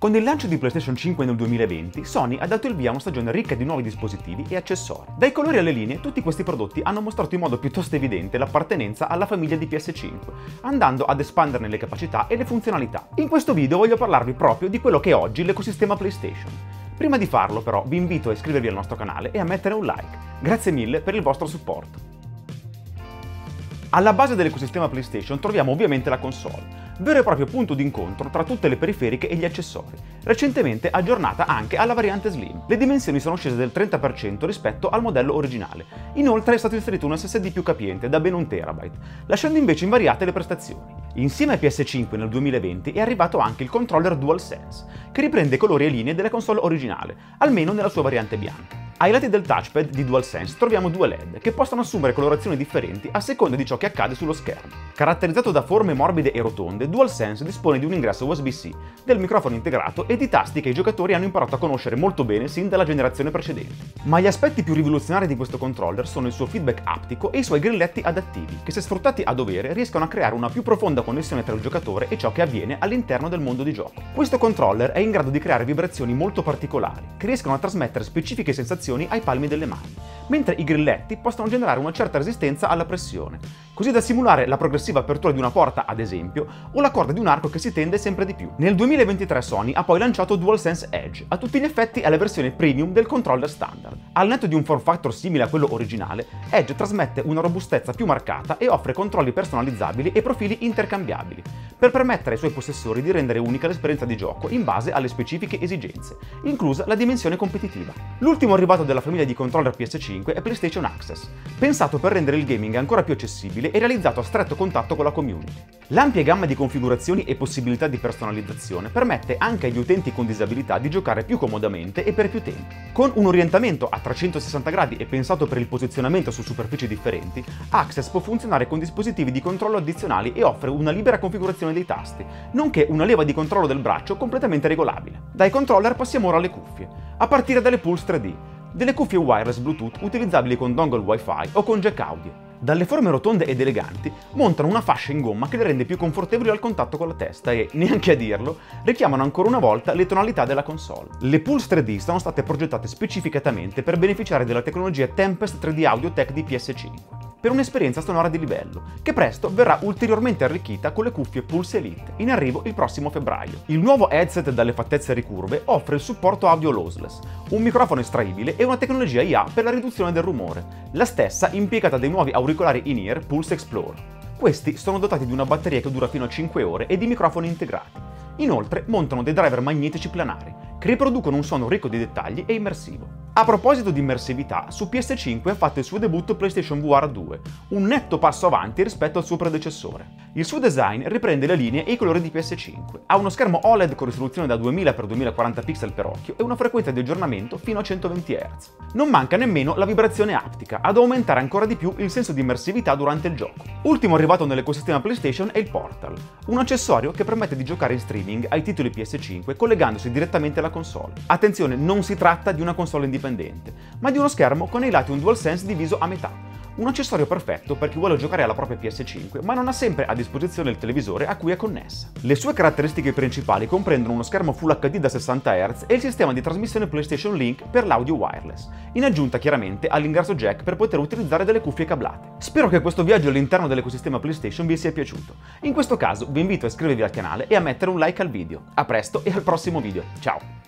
Con il lancio di PlayStation 5 nel 2020, Sony ha dato il via a una stagione ricca di nuovi dispositivi e accessori. Dai colori alle linee, tutti questi prodotti hanno mostrato in modo piuttosto evidente l'appartenenza alla famiglia di PS5, andando ad espanderne le capacità e le funzionalità. In questo video voglio parlarvi proprio di quello che è oggi l'ecosistema PlayStation. Prima di farlo però vi invito a iscrivervi al nostro canale e a mettere un like. Grazie mille per il vostro supporto. Alla base dell'ecosistema PlayStation troviamo ovviamente la console, vero e proprio punto d'incontro tra tutte le periferiche e gli accessori, recentemente aggiornata anche alla variante Slim. Le dimensioni sono scese del 30% rispetto al modello originale. Inoltre è stato inserito un SSD più capiente da ben un terabyte, lasciando invece invariate le prestazioni. Insieme a PS5 nel 2020 è arrivato anche il controller DualSense, che riprende colori e linee della console originale, almeno nella sua variante bianca. Ai lati del touchpad di DualSense troviamo due LED che possono assumere colorazioni differenti a seconda di ciò che accade sullo schermo. Caratterizzato da forme morbide e rotonde, DualSense dispone di un ingresso USB-C, del microfono integrato e di tasti che i giocatori hanno imparato a conoscere molto bene sin dalla generazione precedente. Ma gli aspetti più rivoluzionari di questo controller sono il suo feedback aptico e i suoi grilletti adattivi, che se sfruttati a dovere riescono a creare una più profonda connessione tra il giocatore e ciò che avviene all'interno del mondo di gioco. Questo controller è in grado di creare vibrazioni molto particolari, che riescono a trasmettere specifiche sensazioni vibrazioni ai palmi delle mani, mentre i grilletti possono generare una certa resistenza alla pressione, così da simulare la progressiva apertura di una porta, ad esempio, o la corda di un arco che si tende sempre di più. Nel 2023 Sony ha poi lanciato DualSense Edge, a tutti gli effetti è la versione premium del controller standard. Al netto di un form factor simile a quello originale, Edge trasmette una robustezza più marcata e offre controlli personalizzabili e profili intercambiabili, per permettere ai suoi possessori di rendere unica l'esperienza di gioco in base alle specifiche esigenze, inclusa la dimensione competitiva. L'ultimo arrivato della famiglia di controller PS5 è PlayStation Access, pensato per rendere il gaming ancora più accessibile e realizzato a stretto contatto con la community. L'ampia gamma di configurazioni e possibilità di personalizzazione permette anche agli utenti con disabilità di giocare più comodamente e per più tempo. Con un orientamento a 360 gradi e pensato per il posizionamento su superfici differenti, Access può funzionare con dispositivi di controllo addizionali e offre una libera configurazione dei tasti, nonché una leva di controllo del braccio completamente regolabile. Dai controller passiamo ora alle cuffie, a partire dalle Pulse 3D, delle cuffie wireless Bluetooth utilizzabili con dongle Wi-Fi o con jack audio. Dalle forme rotonde ed eleganti, montano una fascia in gomma che le rende più confortevoli al contatto con la testa e, neanche a dirlo, richiamano ancora una volta le tonalità della console. Le Pulse 3D sono state progettate specificatamente per beneficiare della tecnologia Tempest 3D Audio Tech di PS5 per un'esperienza sonora di livello, che presto verrà ulteriormente arricchita con le cuffie Pulse Elite, in arrivo il prossimo febbraio. Il nuovo headset dalle fattezze ricurve offre il supporto audio lossless, un microfono estraibile e una tecnologia IA per la riduzione del rumore, la stessa impiegata dai nuovi auricolari in-ear Pulse Explorer. Questi sono dotati di una batteria che dura fino a 5 ore e di microfoni integrati. Inoltre montano dei driver magnetici planari, che riproducono un suono ricco di dettagli e immersivo. A proposito di immersività, su PS5 ha fatto il suo debutto PlayStation VR 2, un netto passo avanti rispetto al suo predecessore. Il suo design riprende le linee e i colori di PS5, ha uno schermo OLED con risoluzione da 2000x2040 pixel per occhio e una frequenza di aggiornamento fino a 120 Hz. Non manca nemmeno la vibrazione aptica, ad aumentare ancora di più il senso di immersività durante il gioco. Ultimo arrivato nell'ecosistema PlayStation è il Portal, un accessorio che permette di giocare in streaming ai titoli PS5 collegandosi direttamente alla console. Attenzione, non si tratta di una console indipendente, ma di uno schermo con ai lati un DualSense diviso a metà, un accessorio perfetto per chi vuole giocare alla propria PS5 ma non ha sempre a disposizione il televisore a cui è connessa. Le sue caratteristiche principali comprendono uno schermo Full HD da 60 Hz e il sistema di trasmissione PlayStation Link per l'audio wireless, in aggiunta chiaramente all'ingresso jack per poter utilizzare delle cuffie cablate. Spero che questo viaggio all'interno dell'ecosistema PlayStation vi sia piaciuto. In questo caso vi invito a iscrivervi al canale e a mettere un like al video. A presto e al prossimo video. Ciao!